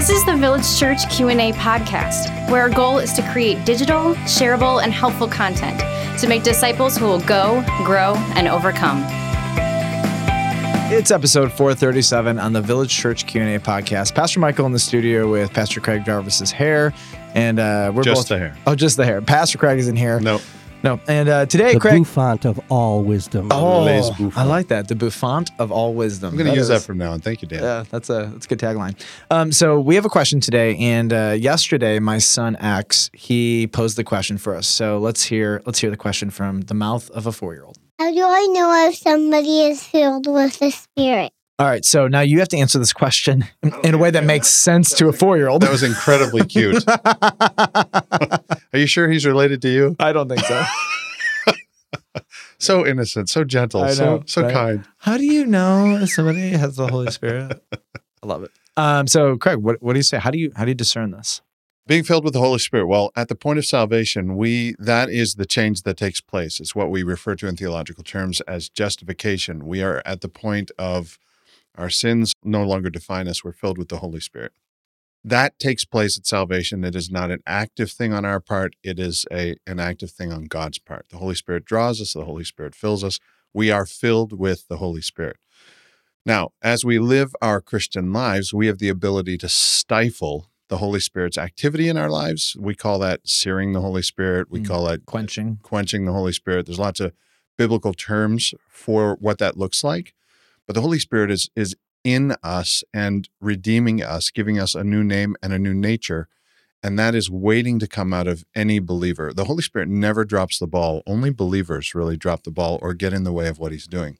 This is the Village Church Q&A podcast, where our goal is to create digital, shareable, and helpful content to make disciples who will go, grow, and overcome. It's episode 437 on the Village Church Q&A podcast. Pastor Michael in the studio with Pastor Craig Jarvis's hair, and uh, we're Just both the hair. Oh, just the hair. Pastor Craig is in here. No. No. And uh, today, the Craig. bouffant of all wisdom. Oh, Les Bouffant. I like that. The bouffant of all wisdom. I'm going to use is- that from now on. Thank you, Dan. Yeah, that's a that's a good tagline. Um, so we have a question today, and uh, yesterday my son X he posed the question for us. So let's hear let's hear the question from the mouth of a four year old. How do I know if somebody is filled with the Spirit? All right, so now you have to answer this question in, in a way that makes sense to a four year old. That was incredibly cute. Are you sure he's related to you? I don't think so. So innocent, so gentle, I so so right? kind. How do you know somebody has the Holy Spirit? I love it. Um, so Craig, what, what do you say? How do you how do you discern this? Being filled with the Holy Spirit. Well, at the point of salvation, we that is the change that takes place. It's what we refer to in theological terms as justification. We are at the point of our sins no longer define us. We're filled with the Holy Spirit. That takes place at salvation. It is not an active thing on our part. It is a an active thing on God's part. The Holy Spirit draws us. The Holy Spirit fills us. We are filled with the Holy Spirit. Now, as we live our Christian lives, we have the ability to stifle the Holy Spirit's activity in our lives. We call that searing the Holy Spirit. We Mm. call that Quenching. quenching the Holy Spirit. There's lots of biblical terms for what that looks like. But the Holy Spirit is is in us and redeeming us, giving us a new name and a new nature. And that is waiting to come out of any believer. The Holy Spirit never drops the ball. Only believers really drop the ball or get in the way of what he's doing.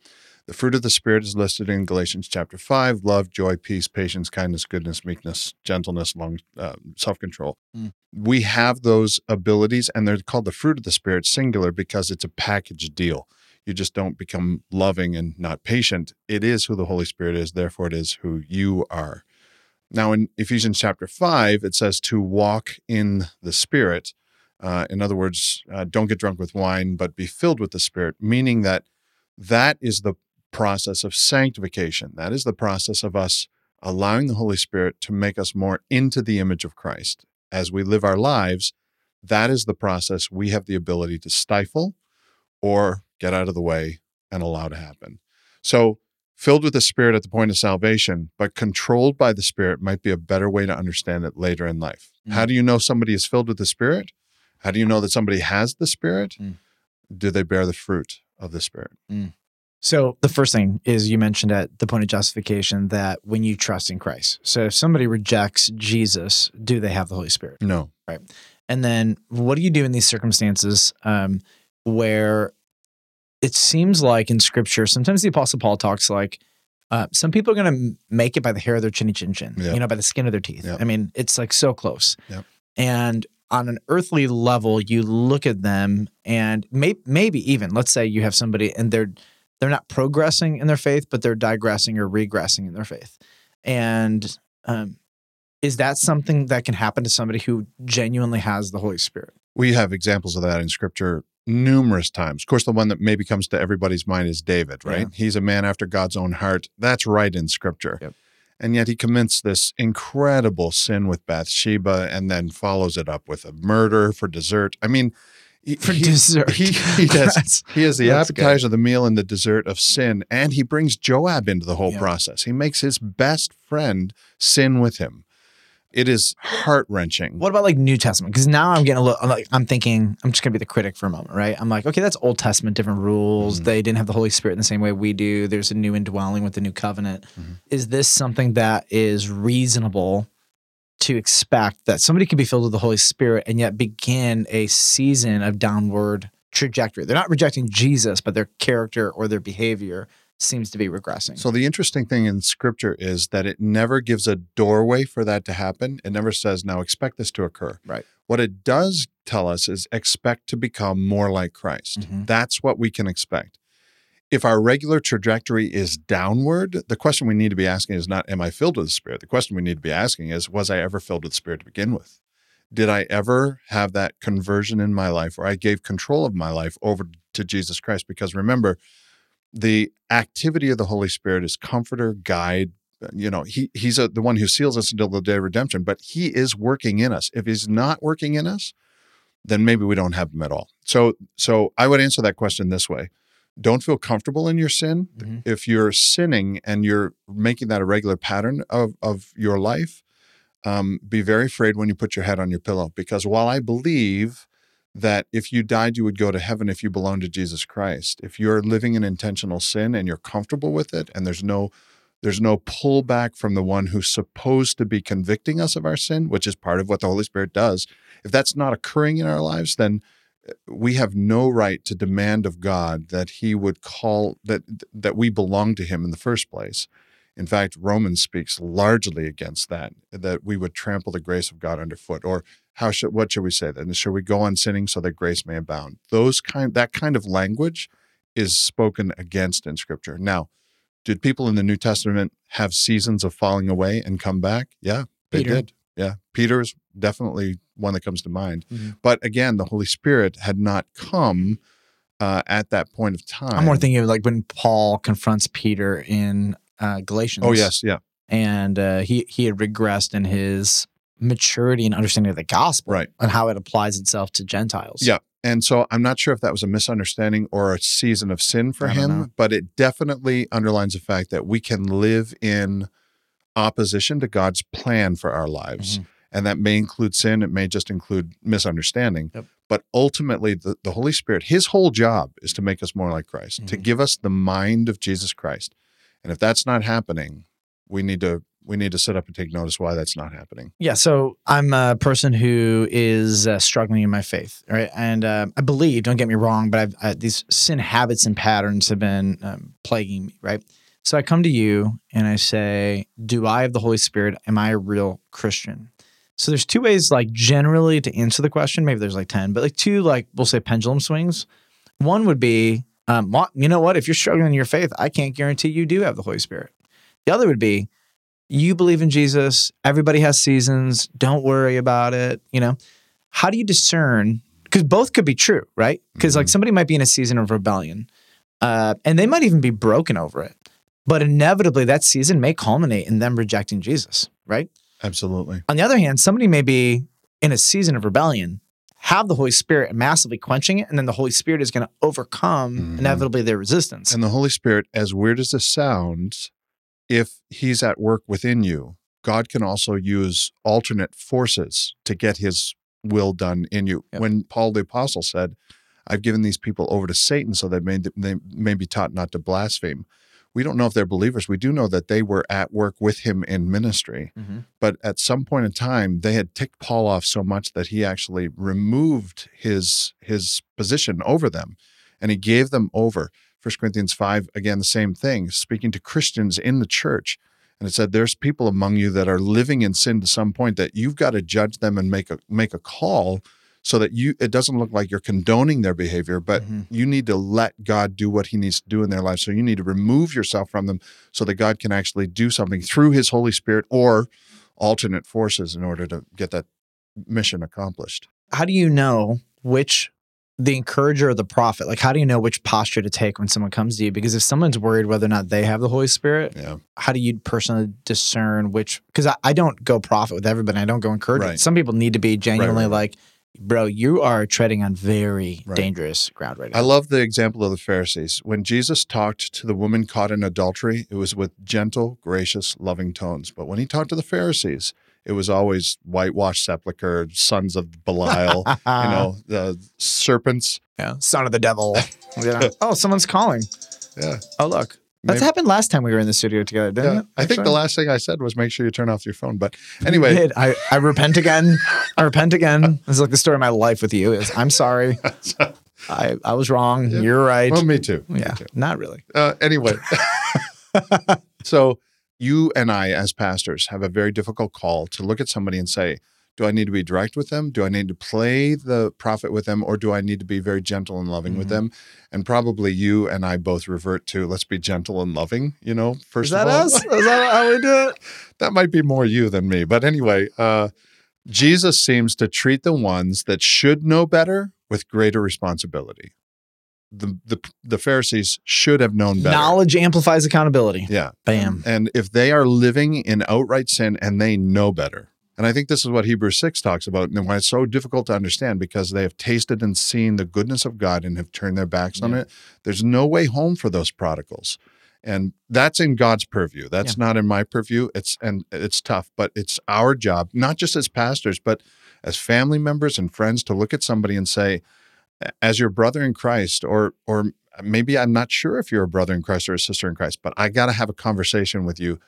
The fruit of the Spirit is listed in Galatians chapter 5 love, joy, peace, patience, kindness, goodness, meekness, gentleness, long, uh, self control. Mm. We have those abilities, and they're called the fruit of the Spirit singular because it's a package deal. You just don't become loving and not patient. It is who the Holy Spirit is, therefore, it is who you are. Now, in Ephesians chapter 5, it says to walk in the Spirit. Uh, in other words, uh, don't get drunk with wine, but be filled with the Spirit, meaning that that is the process of sanctification. That is the process of us allowing the Holy Spirit to make us more into the image of Christ. As we live our lives, that is the process we have the ability to stifle or get out of the way and allow to happen. So, filled with the Spirit at the point of salvation, but controlled by the Spirit might be a better way to understand it later in life. Mm. How do you know somebody is filled with the Spirit? How do you know that somebody has the Spirit? Mm. Do they bear the fruit of the Spirit? So the first thing is you mentioned at the point of justification that when you trust in Christ. So if somebody rejects Jesus, do they have the Holy Spirit? No. Right. And then what do you do in these circumstances um, where it seems like in scripture, sometimes the apostle Paul talks like uh, some people are going to make it by the hair of their chinny chin chin, Yeah. you know, by the skin of their teeth. Yeah. I mean, it's like so close. Yep. And on an earthly level, you look at them and may, maybe even let's say you have somebody and they're they're not progressing in their faith, but they're digressing or regressing in their faith. And um, is that something that can happen to somebody who genuinely has the Holy Spirit? We have examples of that in scripture numerous times. Of course, the one that maybe comes to everybody's mind is David, right? Yeah. He's a man after God's own heart. That's right in scripture. Yep. And yet he commits this incredible sin with Bathsheba and then follows it up with a murder for dessert. I mean, he, For he- dessert. He, he. That's- He is the that's good. appetizer, the meal, and the dessert of sin. And he brings Joab into the whole Yeah. process. He makes his best friend sin with him. It is heart wrenching. What about like New Testament? Because now I'm getting a little I'm like I'm thinking I'm just gonna be the critic for a moment, right? I'm like, okay, that's Old Testament, different rules. Mhm. They didn't have the Holy Spirit in the same way we do. There's a new indwelling with the new covenant. Mhm. Is this something that is reasonable to expect that somebody could be filled with the Holy Spirit and yet begin a season of downward trajectory? They're not rejecting Jesus, but their character or their behavior seems to be regressing. So the interesting thing in scripture is that it never gives a doorway for that to happen. It never says, now expect this to occur. Right. What it does tell us is expect to become more like Christ. Mhm. That's what we can expect. If our regular trajectory is downward, the question we need to be asking is not, am I filled with the Spirit? The question we need to be asking is, was I ever filled with the Spirit to begin with? Did I ever have that conversion in my life where I gave control of my life over to Jesus Christ? Because remember, the activity of the Holy Spirit is comforter, guide, you know, he he's a, the one who seals us until the day of redemption, but he is working in us. If he's not working in us, then maybe we don't have him at all. So so I would answer that question this way. Don't feel comfortable in your sin. Mhm. If you're sinning and you're making that a regular pattern of of your life, um, be very afraid when you put your head on your pillow. Because while I believe that if you died, you would go to heaven if you belong to Jesus Christ. If you're living in intentional sin and you're comfortable with it, and there's no there's no pullback from the one who's supposed to be convicting us of our sin, which is part of what the Holy Spirit does. If that's not occurring in our lives, then uh, we have no right to demand of God that He would call that that we belong to Him in the first place. In fact, Romans speaks largely against that, that we would trample the grace of God underfoot. Or how should what should we say then? Should we go on sinning so that grace may abound? Those kind that kind of language is spoken against in Scripture. Now, did people in the New Testament have seasons of falling away and come back? Yeah, they Peter. did. Yeah, Peter is definitely one that comes to mind. Mhm. But again, the Holy Spirit had not come uh, at that point of time. I'm more thinking of like when Paul confronts Peter in uh, Galatians. Oh yes, yeah, and uh, he he had regressed in his maturity and understanding of the gospel, Right. and how it applies itself to Gentiles. Yeah. And so I'm not sure if that was a misunderstanding or a season of sin for him, know. but it definitely underlines the fact that we can live in opposition to God's plan for our lives. Mhm. And that may include sin, it may just include misunderstanding. Yep. But ultimately, the, the Holy Spirit, his whole job is to make us more like Christ, to Mhm. give us the mind of Jesus Christ. And if that's not happening, we need to we need to sit up and take notice why that's not happening. Yeah, so I'm a person who is uh, struggling in my faith, right? And uh, I believe, don't get me wrong, but uh, these sin habits and patterns have been um, plaguing me, right? So I come to you and I say, Do I have the Holy Spirit? Am I a real Christian? So there's two ways, like generally, to answer the question. Maybe there's like 10, but like two, like we'll say pendulum swings. One would be, um, you know what? If you're struggling in your faith, I can't guarantee you do have the Holy Spirit. The other would be, you believe in Jesus. Everybody has seasons. Don't worry about it. You know, how do you discern? Because both could be true, right? Because like Mhm. somebody might be in a season of rebellion, uh, and they might even be broken over it. But inevitably, that season may culminate in them rejecting Jesus, right? Absolutely. On the other hand, somebody may be in a season of rebellion, have the Holy Spirit massively quenching it, and then the Holy Spirit is going to overcome Mhm. inevitably their resistance. And the Holy Spirit, as weird as this sounds, if he's at work within you, God can also use alternate forces to get his will done in you. Yep. When Paul the Apostle said, I've given these people over to Satan so they may, they may be taught not to blaspheme. We don't know if they're believers. We do know that they were at work with him in ministry. Mhm. But at some point in time, they had ticked Paul off so much that he actually removed his his position over them, and he gave them over. 1 Corinthians five again the same thing, speaking to Christians in the church, and it said, "There's people among you that are living in sin to some point that you've got to judge them and make a make a call." So that you, it doesn't look like you're condoning their behavior, but Mhm. you need to let God do what He needs to do in their life. So you need to remove yourself from them, so that God can actually do something through His Holy Spirit or alternate forces in order to get that mission accomplished. how do you know which the encourager or the prophet like how do you know which posture to take when someone comes to you because if someone's worried whether or not they have the holy spirit Yeah, how do you personally discern which because I, I don't go prophet with everybody i don't go encourage Right. some people need to be genuinely right. like bro you are treading on very Right. dangerous ground right now I love the example of the Pharisees. When Jesus talked to the woman caught in adultery, it was with gentle, gracious, loving tones. But when he talked to the Pharisees, it was always whitewashed sepulcher, sons of Belial, you know, the serpents. yeah son of the devil You know? oh someone's calling Yeah. oh look that's Maybe- happened last time we were in the studio together didn't Yeah. it I think the last thing I said was make sure you turn off your phone. But anyway. I, I repent again. I repent again. This is like the story of my life with you. Is I'm sorry. I, I was wrong. Yeah. You're right. well, me too. Me yeah, too. not really. Uh, anyway, so you and I, as pastors, have a very difficult call to look at somebody and say, do I need to be direct with them? Do I need to play the prophet with them? Or do I need to be very gentle and loving with Mhm. them? And probably you and I both revert to let's be gentle and loving, you know, first Is that of all. us? Is that how we do it? that might be more you than me. But anyway, uh, Jesus seems to treat the ones that should know better with greater responsibility. The the, the Pharisees should have known better. Knowledge amplifies accountability. Yeah. Bam. And if they are living in outright sin and they know better, and I think this is what Hebrews 6 talks about, and why it's so difficult to understand because they have tasted and seen the goodness of God and have turned their backs on it. There's no way home for those prodigals. And that's in God's purview. That's not in my purview. It's and it's tough, but it's our job, not just as pastors, but as family members and friends to look at somebody and say, as your brother in Christ, or or maybe I'm not sure if you're a brother in Christ or a sister in Christ, but I got to have a conversation with you.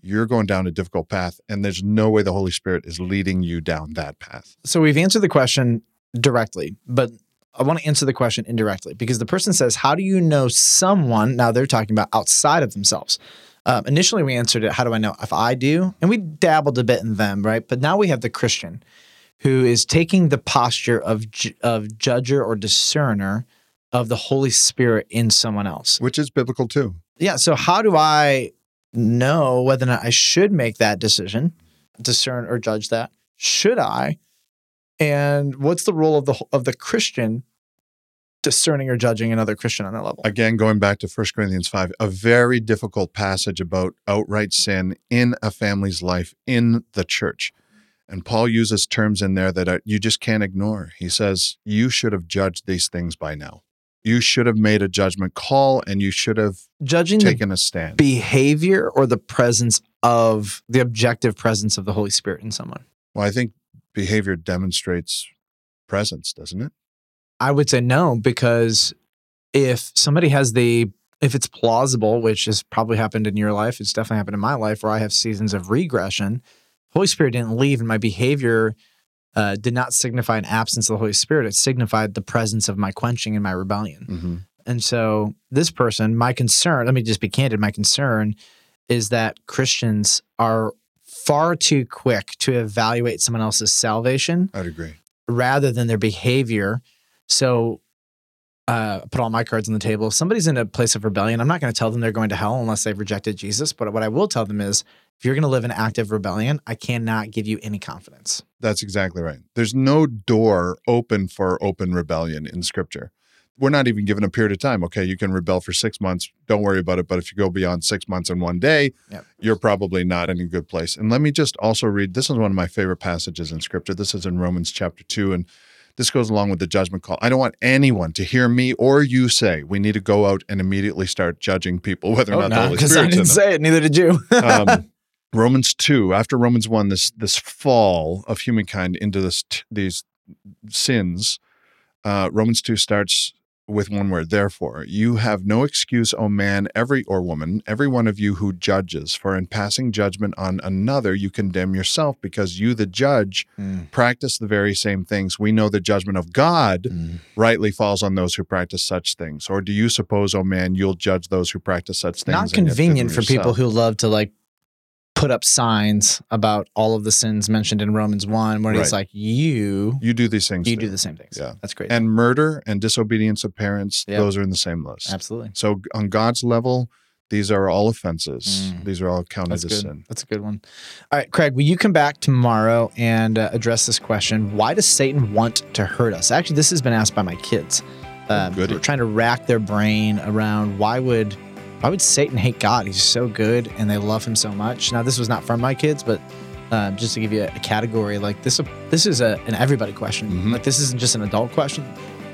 You're going down a difficult path, and there's no way the Holy Spirit is leading you down that path. So we've answered the question directly, but I want to answer the question indirectly because the person says, How do you know someone? Now they're talking about outside of themselves. Um, initially, we answered it, How do I know if I do? And we dabbled a bit in them, right? But now we have the Christian who is taking the posture of, ju- of judger or discerner of the Holy Spirit in someone else. Which is biblical too. Yeah. So how do I know whether or not I should make that decision, discern or judge that? Should I? And what's the role of the of the Christian discerning or judging another Christian on that level? Again, going back to 1 Corinthians 5, a very difficult passage about outright sin in a family's life in the church. And Paul uses terms in there that are, you just can't ignore. He says, You should have judged these things by now. You should have made a judgment call and you should have Judging taken a stand. behavior or the presence of the objective presence of the Holy Spirit in someone. Well, I think behavior demonstrates presence, doesn't it? I would say no, because if somebody has the, if it's plausible, which has probably happened in your life, it's definitely happened in my life where I have seasons of regression. Holy Spirit didn't leave, and my behavior uh, did not signify an absence of the Holy Spirit. It signified the presence of my quenching and my rebellion. Mm-hmm. And so, this person, my concern, let me just be candid, my concern is that Christians are far too quick to evaluate someone else's salvation I'd agree. rather than their behavior. So, uh, put all my cards on the table. If somebody's in a place of rebellion, I'm not going to tell them they're going to hell unless they've rejected Jesus. But what I will tell them is if you're going to live in active rebellion, I cannot give you any confidence. That's exactly right. There's no door open for open rebellion in scripture. We're not even given a period of time. Okay, you can rebel for six months. Don't worry about it. But if you go beyond six months and one day, Yep. you're probably not in a good place. And let me just also read this is one of my favorite passages in scripture. This is in Romans chapter 2. And this goes along with the judgment call. I don't want anyone to hear me or you say we need to go out and immediately start judging people, whether or not the Holy because Oh, I Spirit's in didn't say it. Neither did you. um, Romans two, after Romans one, this this fall of humankind into this t- these sins, uh, Romans two starts with one word. Therefore, you have no excuse, O man, every or woman, every one of you who judges, for in passing judgment on another, you condemn yourself, because you, the judge, Mm. practice the very same things. We know the judgment of God Mm. rightly falls on those who practice such things. Or do you suppose, O man, you'll judge those who practice such things? Not and yet do them convenient for people who love to like put up signs about all of the sins mentioned in Romans 1, where it's Right. like, you, you do these things. you too. do the same things. Yeah. That's great. and murder and disobedience of parents Yeah. those are in the same list Absolutely. so on god's level these are all offenses Mm. these are all counted That's as good. sin That's a good one. All right, Craig, will you come back tomorrow and uh, address this question? Why does Satan want to hurt us? Actually, this has been asked by my kids. Um, goody. we're trying to rack their brain around why would why would Satan hate God? He's so good and they love him so much. Now, this was not from my kids, but uh, just to give you a, a category, like this, this is a, an everybody question. Mhm. Like this isn't just an adult question.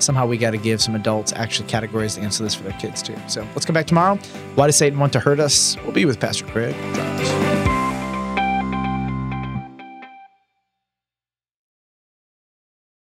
Somehow we got to give some adults actually categories to answer this for their kids too. So let's come back tomorrow. Why does Satan want to hurt us? We'll be with Pastor Craig.